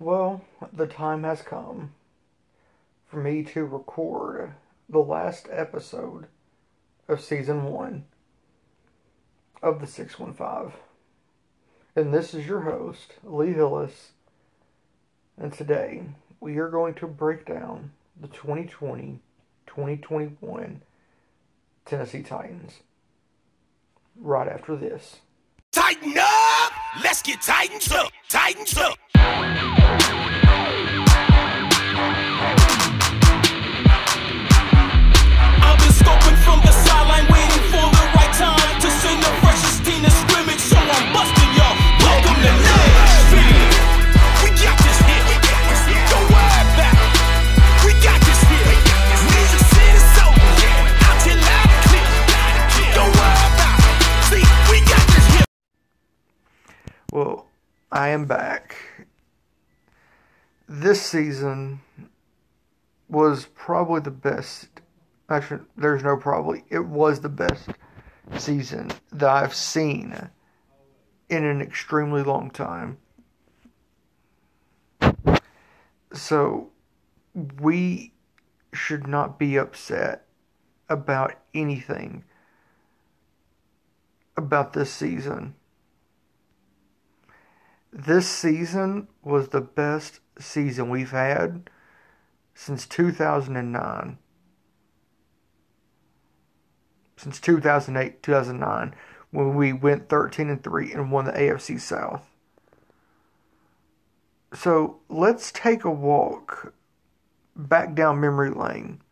Well, the time has come for me to record the last episode of season one of the 615. And this is your host, Lee Hillis. And today we are going to break down the 2020 2021 Tennessee Titans right after this. Tighten up! Let's get tightened up! Tightened up! Well, I am back. This season was probably the best. Actually, there's no probably. It was the best season that I've seen in an extremely long time. So, we should not be upset about anything about this season. This season was the best season we've had since 2009. Since 2008, 2009, when we went 13 and 3 and won the AFC South. So let's take a walk back down memory lane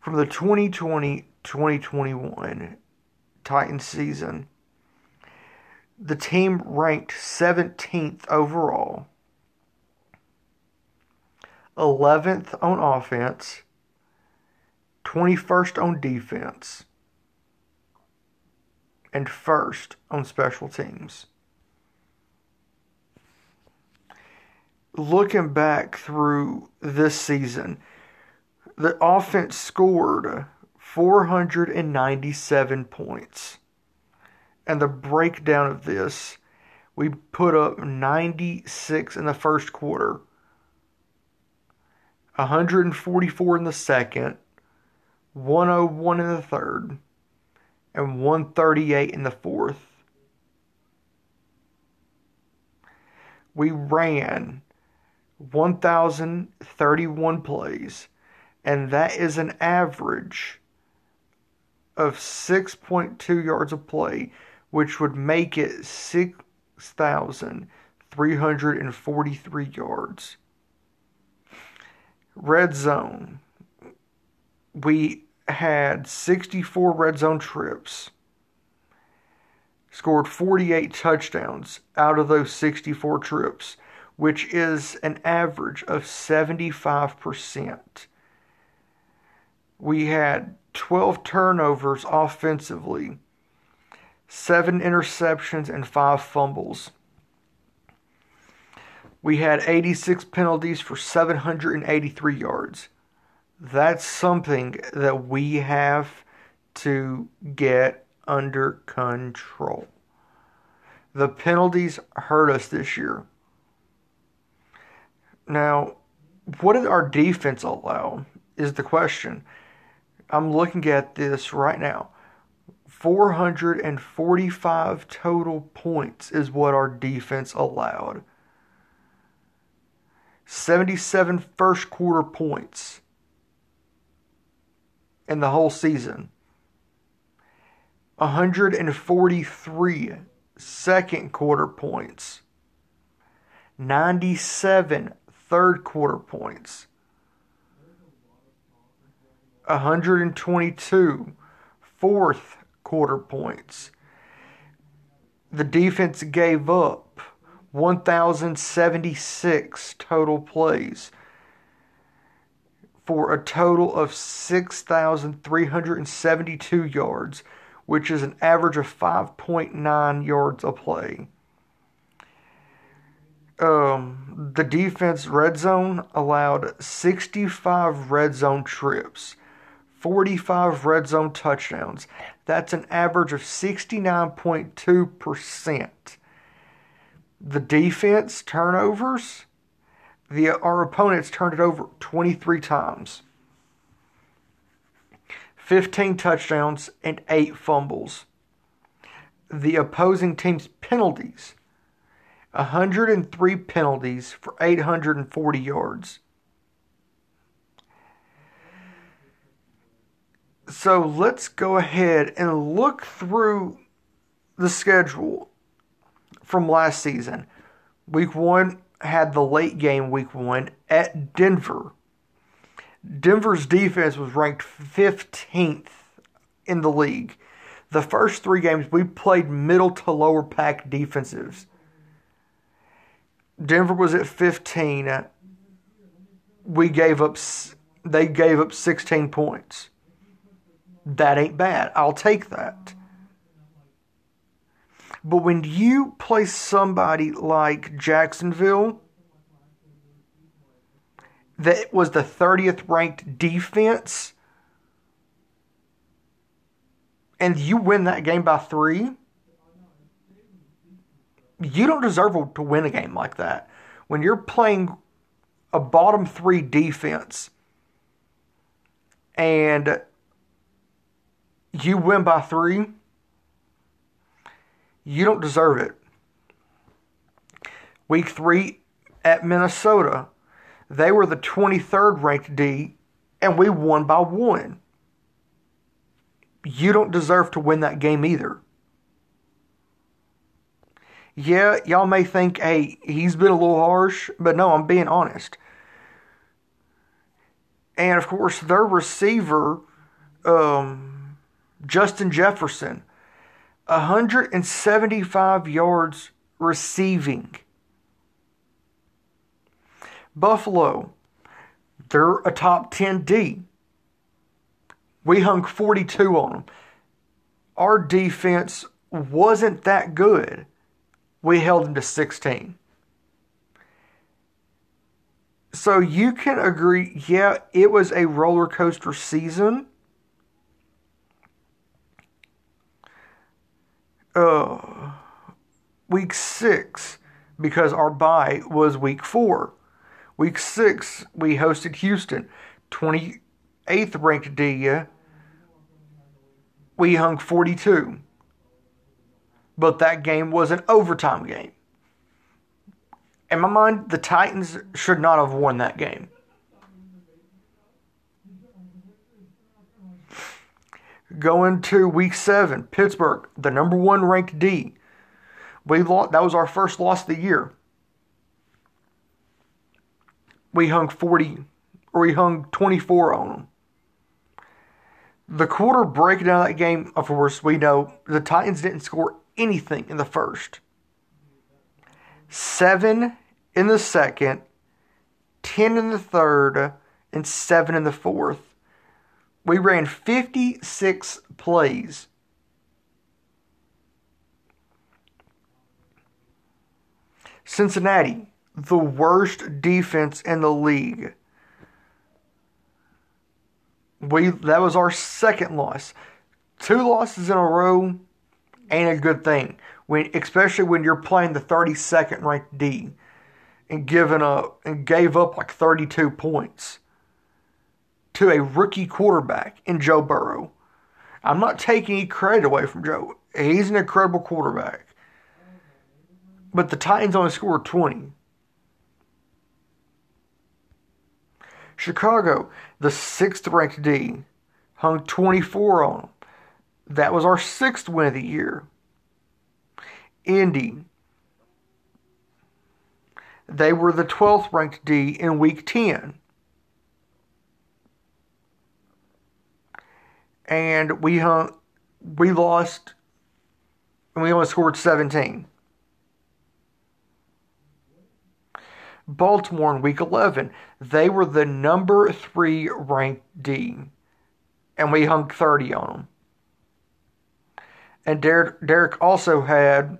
from the 2020 2021 Titans season the team ranked 17th overall, 11th on offense, 21st on defense, and first on special teams. Looking back through this season, the offense scored 497 points and the breakdown of this, we put up 96 in the first quarter, 144 in the second, 101 in the third, and 138 in the fourth. We ran 1,031 plays, and that is an average of 6.2 yards of play which would make it 6,343 yards. Red zone. We had 64 red zone trips, scored 48 touchdowns out of those 64 trips, which is an average of 75%. We had 12 turnovers offensively seven interceptions, and five fumbles. We had 86 penalties for 783 yards. That's something that we have to get under control. The penalties hurt us this year. Now, what did our defense allow? Is the question. I'm looking at this right now. 445 total points is what our defense allowed. 77 first quarter points in the whole season. 143 second quarter points. 97 third quarter points. 122 fourth quarter points. The defense gave up 1,076 total plays for a total of 6,372 yards, which is an average of 5.9 yards a play. Um, the defense red zone allowed 65 red zone trips 45 red zone touchdowns. That's an average of 69.2%. The defense turnovers the our opponents turned it over 23 times. 15 touchdowns and 8 fumbles. The opposing team's penalties 103 penalties for 840 yards. So let's go ahead and look through the schedule from last season. Week one had the late game, week one, at Denver. Denver's defense was ranked 15th in the league. The first three games, we played middle to lower pack defensives. Denver was at 15. We gave up, they gave up 16 points. That ain't bad. I'll take that. But when you play somebody like Jacksonville, that was the 30th ranked defense, and you win that game by three, you don't deserve to win a game like that. When you're playing a bottom three defense and you win by three, you don't deserve it. Week three at Minnesota, they were the 23rd ranked D, and we won by one. You don't deserve to win that game either. Yeah, y'all may think, hey, he's been a little harsh, but no, I'm being honest. And of course, their receiver, um, Justin Jefferson, 175 yards receiving. Buffalo, they're a top 10 D. We hung 42 on them. Our defense wasn't that good. We held them to 16. So you can agree, yeah, it was a roller coaster season. Uh, week six, because our bye was week four. Week six, we hosted Houston, 28th ranked D. We hung 42. But that game was an overtime game. In my mind, the Titans should not have won that game. Going to week seven, Pittsburgh, the number one ranked D. We lost, that was our first loss of the year. We hung 40, or we hung 24 on them. The quarter breakdown of that game, of course, we know the Titans didn't score anything in the first. Seven in the second, 10 in the third, and seven in the fourth. We ran 56 plays. Cincinnati, the worst defense in the league. We that was our second loss. Two losses in a row ain't a good thing. When especially when you're playing the 32nd ranked D and giving up and gave up like 32 points to a rookie quarterback in Joe Burrow. I'm not taking any credit away from Joe. He's an incredible quarterback. But the Titans only scored 20. Chicago, the sixth ranked D, hung 24 on them. That was our sixth win of the year. Indy, they were the 12th ranked D in week 10. And we hung, we lost and we only scored 17. Baltimore in week 11, they were the number 3 ranked D and we hung 30 on them. And Derrick, Derrick also had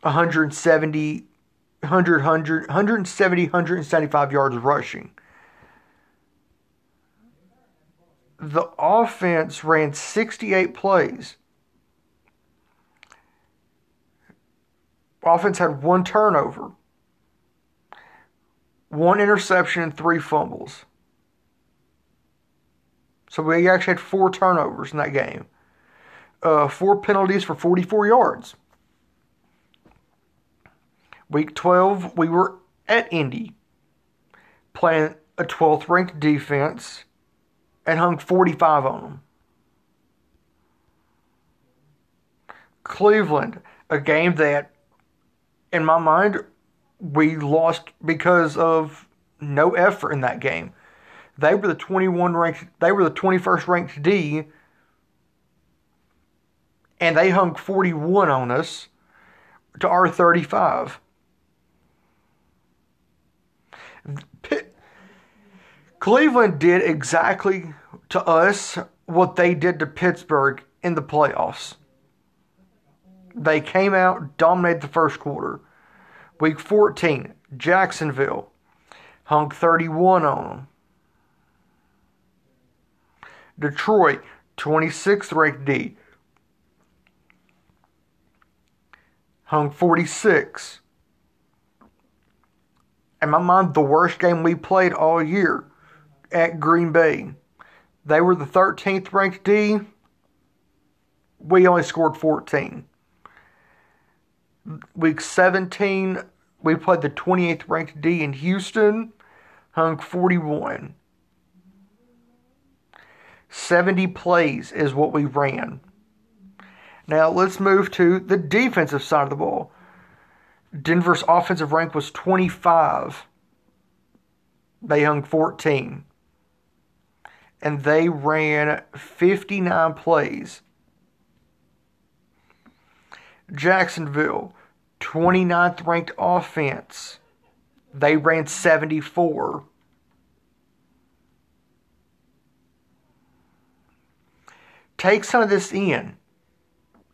170, 100, 100, 170, 175 yards rushing. The offense ran 68 plays. Offense had one turnover. one interception, and three fumbles. So we actually had four turnovers in that game. Uh, four penalties for 44 yards. Week 12, we were at Indy playing a 12th ranked defense and hung 45 on them. Cleveland, a game that, in my mind, we lost because of no effort in that game. They were the 21 ranked, they were the 21st ranked D, and they hung 41 on us to our 35. Cleveland did exactly to us what they did to Pittsburgh in the playoffs. They came out, dominated the first quarter. Week 14, Jacksonville hung 31 on them. Detroit, 26th ranked D, hung 46. In my mind, the worst game we played all year at Green Bay. They were the 13th ranked D. We only scored 14. Week 17, we played the 28th ranked D in Houston, hung 41. 70 plays is what we ran. Now let's move to the defensive side of the ball. Denver's offensive rank was 25. They hung 14. And they ran 59 plays. Jacksonville, 29th ranked offense. They ran 74. Take some of this in.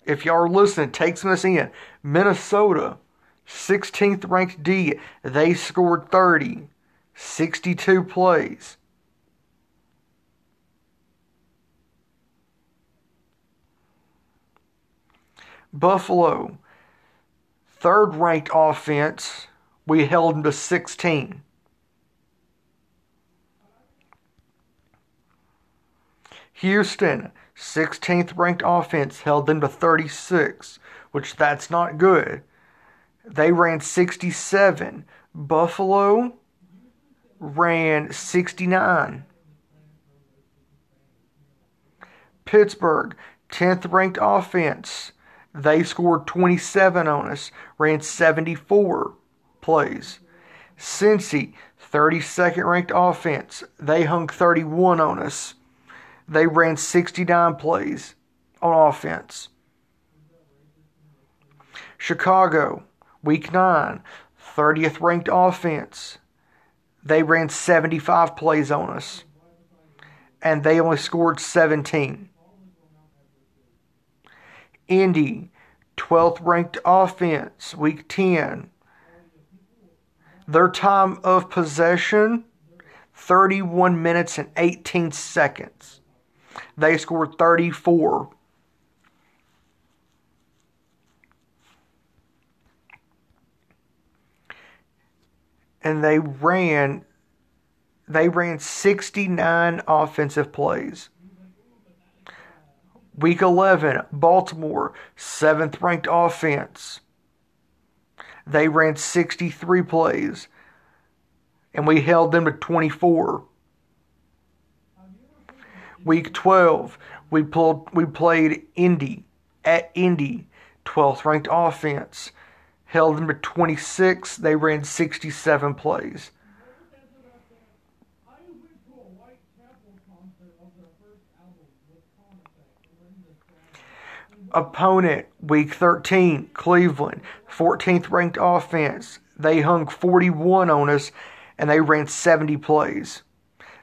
If y'all are listening, take some of this in. Minnesota, 16th ranked D, they scored 30, 62 plays. Buffalo, third ranked offense, we held them to 16. Houston, 16th ranked offense, held them to 36, which that's not good. They ran 67. Buffalo ran 69. Pittsburgh, 10th ranked offense. They scored 27 on us, ran 74 plays. Cincy, 32nd ranked offense. They hung 31 on us. They ran 69 plays on offense. Chicago, week 9, 30th ranked offense. They ran 75 plays on us. And they only scored 17. Indy, 12th ranked offense, week 10. Their time of possession, 31 minutes and 18 seconds. They scored 34. And they ran they ran 69 offensive plays. Week 11, Baltimore, 7th ranked offense. They ran 63 plays, and we held them to 24. Week 12, we pulled we played Indy at Indy, 12th ranked offense. Held them to 26. They ran 67 plays. Opponent, week 13, Cleveland, 14th ranked offense. They hung 41 on us and they ran 70 plays.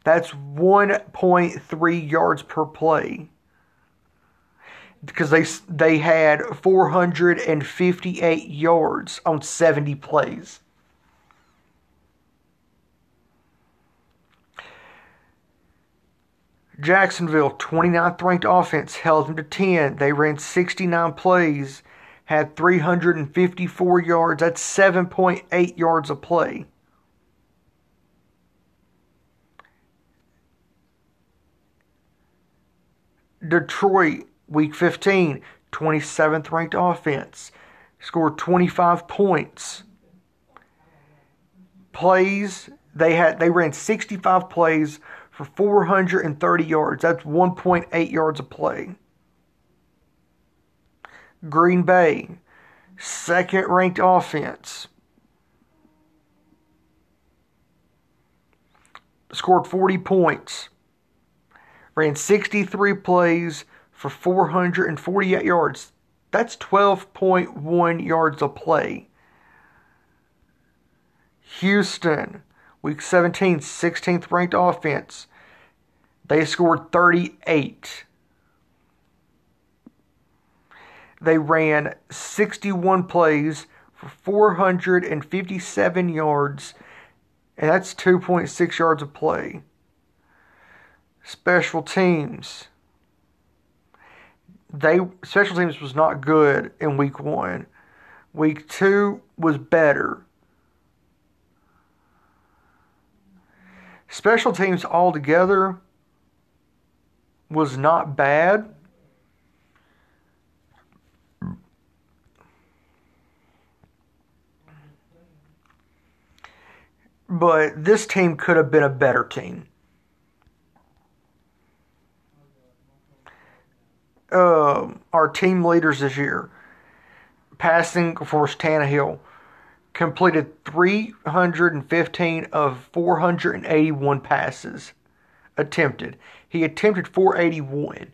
That's 1.3 yards per play. Because they they had 458 yards on 70 plays. Jacksonville, 29th ranked offense, held them to 10. They ran 69 plays, had 354 yards. That's 7.8 yards a play. Detroit, week 15, 27th ranked offense, scored 25 points. Plays, they had they ran 65 plays for 430 yards. That's 1.8 yards a play. Green Bay, second ranked offense. Scored 40 points. Ran 63 plays for 448 yards. That's 12.1 yards a play. Houston, week 17, 16th ranked offense. They scored 38. They ran 61 plays for 457 yards, and that's 2.6 yards of play. Special teams. They special teams was not good in week 1. Week 2 was better. Special teams altogether was not bad. But this team could have been a better team. Uh, our team leaders this year, passing for Tannehill, completed 315 of 481 passes attempted. He attempted 481.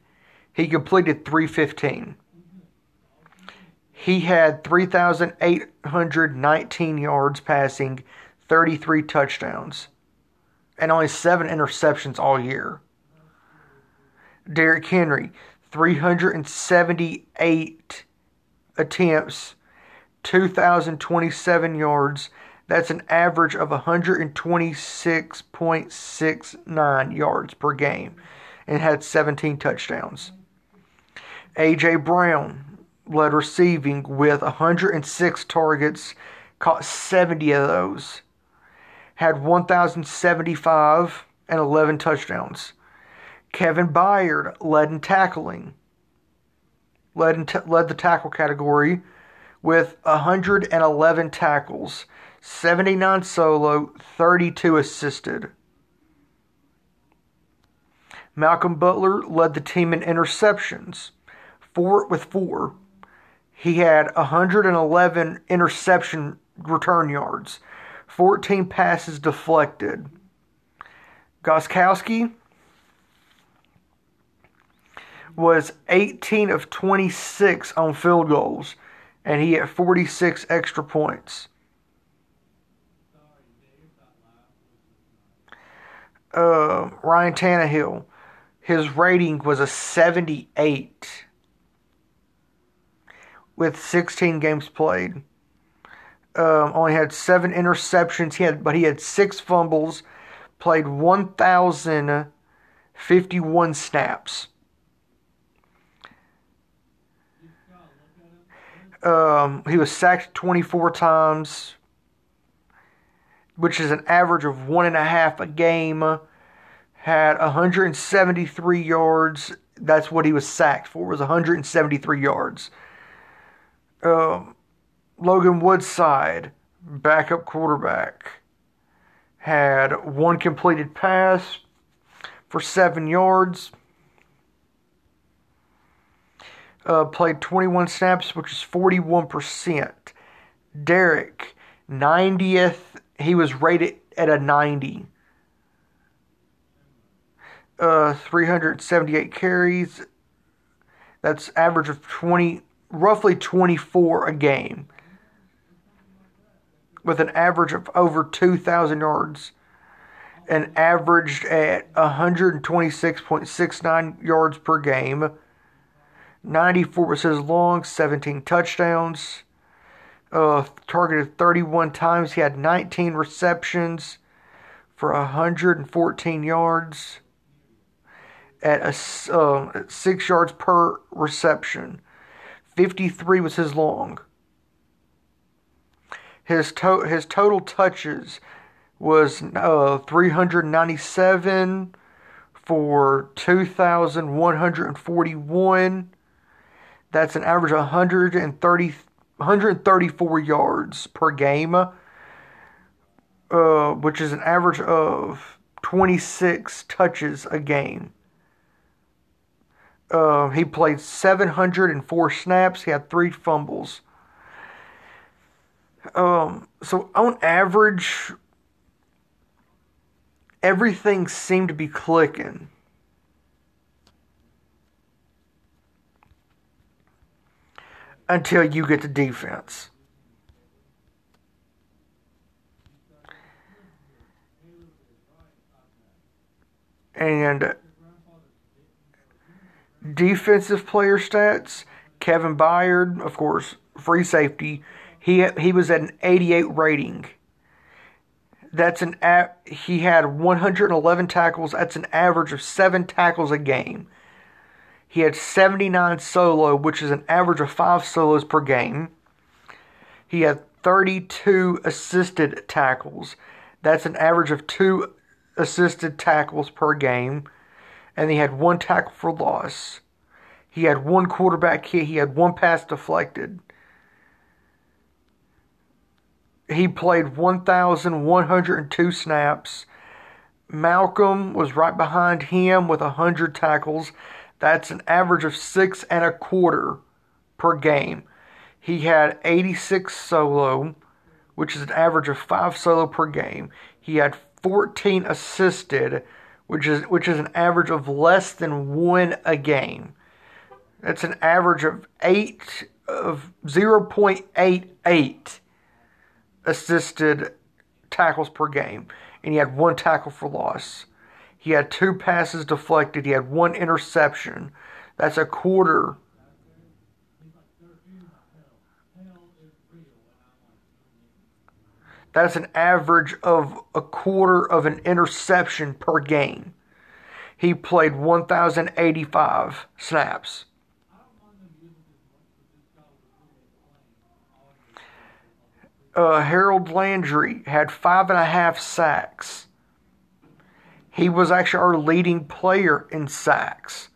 He completed 315. He had 3,819 yards passing, 33 touchdowns, and only seven interceptions all year. Derrick Henry, 378 attempts, 2,027 yards. That's an average of 126.69 yards per game and had 17 touchdowns. A.J. Brown led receiving with 106 targets, caught 70 of those, had 1,075 and 11 touchdowns. Kevin Byard led in tackling, led, in t- led the tackle category with 111 tackles, 79 solo, 32 assisted. Malcolm Butler led the team in interceptions, four with four. He had 111 interception return yards, 14 passes deflected. Gostkowski was 18 of 26 on field goals, and he had 46 extra points. Uh, Ryan Tannehill, his rating was a 78 with 16 games played. Um, only had seven interceptions. He had, but he had six fumbles. Played 1,051 snaps. Um, he was sacked 24 times, which is an average of one and a half a game. Had 173 yards. That's what he was sacked for. Was 173 yards. Um, Logan Woodside, backup quarterback, had one completed pass for seven yards. Uh, played 21 snaps, which is 41%. Derrick, 90th, he was rated at a 90. Uh, 378 carries. That's average of 20, roughly 24 a game. With an average of over 2,000 yards. And averaged at 126.69 yards per game. 94 was his long, 17 touchdowns. Uh, targeted 31 times. He had 19 receptions for 114 yards at a uh, six yards per reception. 53 was his long. His to- his total touches was uh, 397 for 2,141. That's an average of 130, 134 yards per game, uh, which is an average of 26 touches a game. Uh, he played 704 snaps. He had three fumbles. Um, so on average, everything seemed to be clicking. Until you get to defense. And defensive player stats, Kevin Byard, of course, free safety. He he was at an 88 rating. That's an he had 111 tackles. That's an average of 7 tackles a game. He had 79 solo, which is an average of 5 solos per game. He had 32 assisted tackles. That's an average of 2 assisted tackles per game. And he had one tackle for loss. He had one quarterback hit. He had one pass deflected. He played 1,102 snaps. Malcolm was right behind him with 100 tackles. That's an average of six and a quarter per game. He had 86 solo, which is an average of five solo per game. He had 14 assisted, which is which is an average of less than one a game. That's an average of eight of 0.88 assisted tackles per game, and he had one tackle for loss. He had two passes deflected. He had one interception. That's a quarter. That's an average of a quarter of an interception per game. He played 1,085 snaps. Uh, Harold Landry had five and a half sacks. He was actually our leading player in sacks.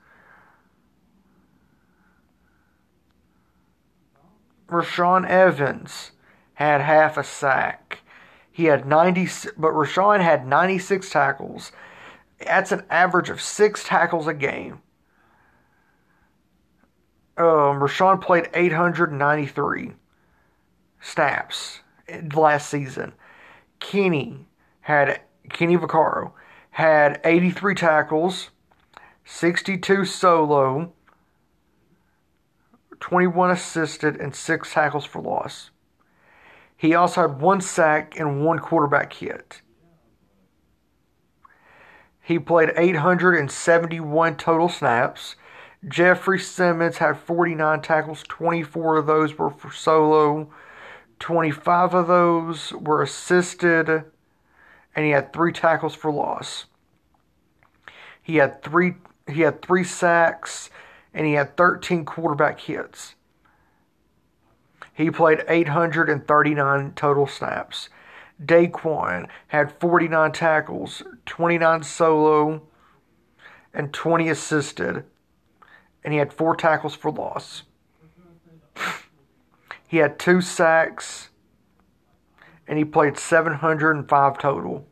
Rashaan Evans had half a sack. He had 90, but Rashaan had 96 tackles. That's an average of six tackles a game. Um, Rashaan played 893 snaps last season. Kenny had Kenny Vaccaro had 83 tackles, 62 solo, 21 assisted, and 6 tackles for loss. He also had one sack and one quarterback hit. He played 871 total snaps. Jeffery Simmons had 49 tackles, 24 of those were for solo, 25 of those were assisted, and he had three tackles for loss. He had three he had three sacks and he had 13 quarterback hits. He played 839 total snaps. DaQuan had 49 tackles, 29 solo, and 20 assisted, and he had four tackles for loss. He had two sacks, and he played 705 total.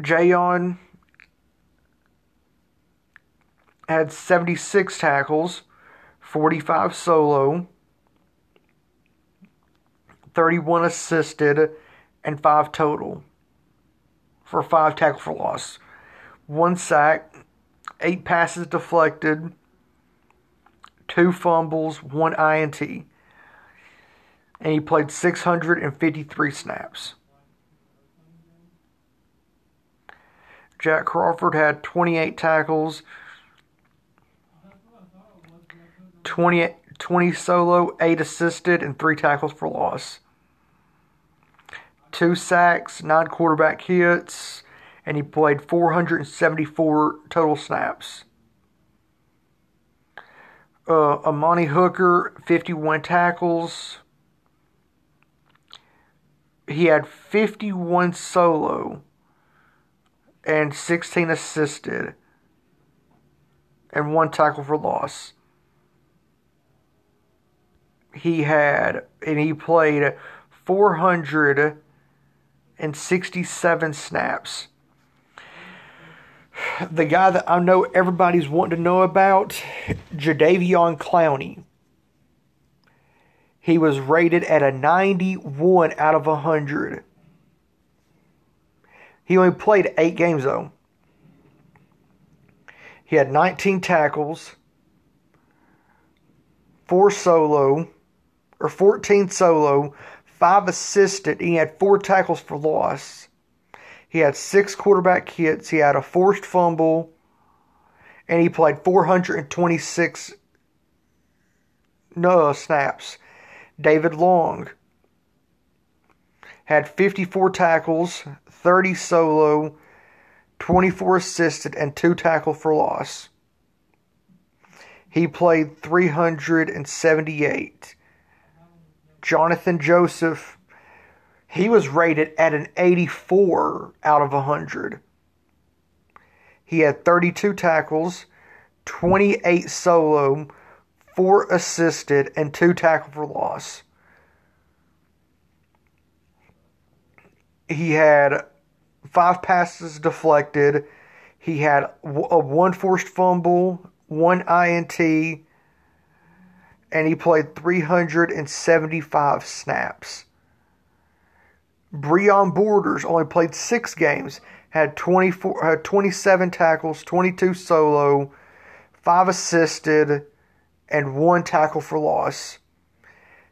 Jayon had 76 tackles, 45 solo, 31 assisted, and 5 total for 5 tackle for loss. 1 sack, 8 passes deflected, 2 fumbles, 1 INT. And he played 653 snaps. Jack Crawford had 28 tackles, 20, 20 solo, 8 assisted, and 3 tackles for loss. 2 sacks, 9 quarterback hits, and he played 474 total snaps. Uh, Amani Hooker, 51 tackles. He had 51 solo and 16 assisted, and one tackle for loss. He had, and he played 467 snaps. The guy that I know everybody's wanting to know about, Jadeveon Clowney. He was rated at a 91 out of 100. He only played eight games though. He had 19 tackles, four solo, or 14 solo, five assisted. He had four tackles for loss. He had six quarterback hits. He had a forced fumble, and he played 426 no uh, snaps. David Long had 54 tackles, 30 solo, 24 assisted, and 2 tackle for loss. He played 378. Johnathan Joseph, he was rated at an 84 out of 100. He had 32 tackles, 28 solo, 4 assisted, and 2 tackle for loss. he had five passes deflected. He had a one forced fumble, one INT, and he played 375 snaps. Breon Borders only played six games, had 24, had 27 tackles, 22 solo, five assisted, and one tackle for loss.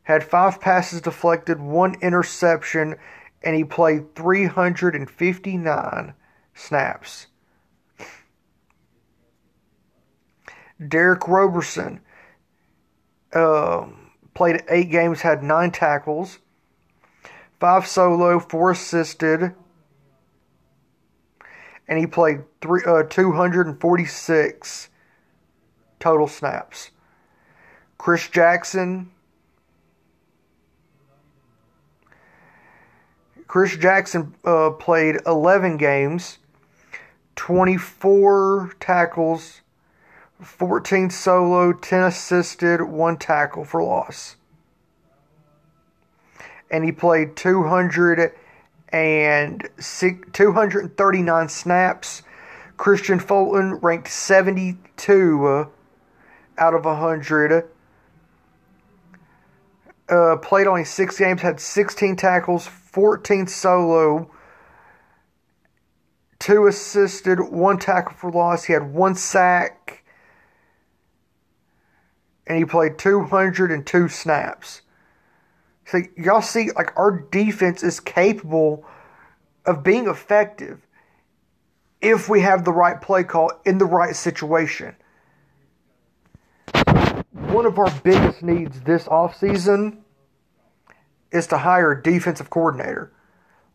Had five passes deflected, one interception, and he played 359 snaps. Derick Roberson uh, played eight games, had nine tackles, five solo, four assisted, and he played three, uh, 246 total snaps. Chris Jackson Chris Jackson uh, played 11 games, 24 tackles, 14 solo, 10 assisted, 1 tackle for loss. And he played 200 and 239 snaps. Kristian Fulton ranked 72 uh, out of 100. Uh, played only six games, had 16 tackles, 14 solo, two assisted, one tackle for loss. He had one sack, and he played 202 snaps. So y'all see, like our defense is capable of being effective if we have the right play call in the right situation. One of our biggest needs this offseason is to hire a defensive coordinator.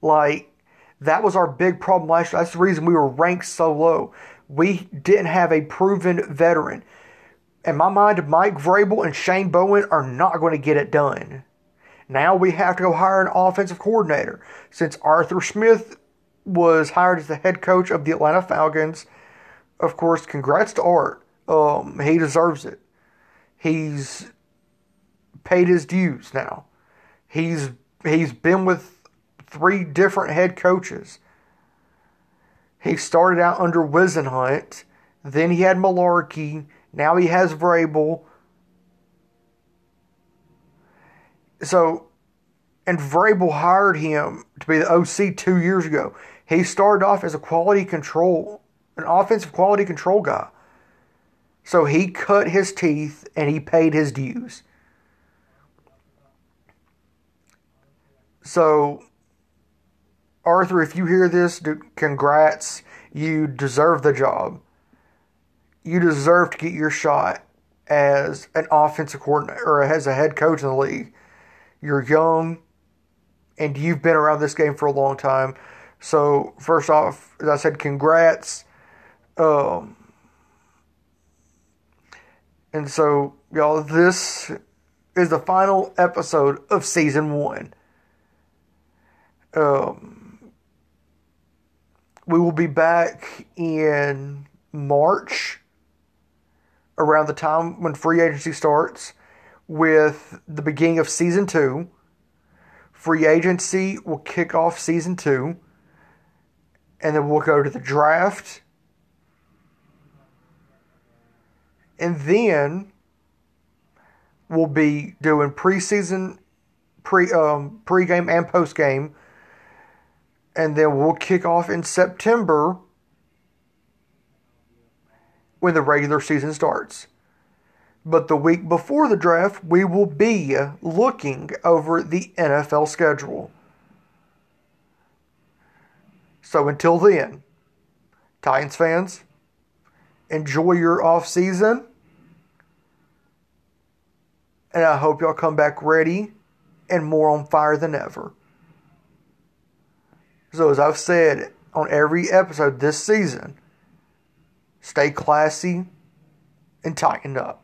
Like, that was our big problem last year. That's the reason we were ranked so low. We didn't have a proven veteran. In my mind, Mike Vrabel and Shane Bowen are not going to get it done. Now we have to go hire an offensive coordinator. Since Arthur Smith was hired as the head coach of the Atlanta Falcons, of course, congrats to Art. Um, he deserves it. He's paid his dues now. He's he's been with three different head coaches. He started out under Whisenhunt, then he had Mularkey, now he has Vrabel. So, and Vrabel hired him to be the OC two years ago. He started off as a quality control, an offensive quality control guy. So he cut his teeth and he paid his dues. So, Arthur, if you hear this, congrats. You deserve the job. You deserve to get your shot as an offensive coordinator or as a head coach in the league. You're young and you've been around this game for a long time. So, first off, as I said, congrats. Um, and so, y'all, this is the final episode of season one um, we will be back in March around the time when free agency starts with the beginning of season two. Free agency will kick off season two, and then we'll go to the draft. And then we'll be doing preseason, pre um, pregame and postgame, and then we'll kick off in September when the regular season starts. But the week before the draft, we will be looking over the NFL schedule. So until then, Titans fans, enjoy your off season. And I hope y'all come back ready and more on fire than ever. So, as I've said on every episode this season, stay classy and Titan Up.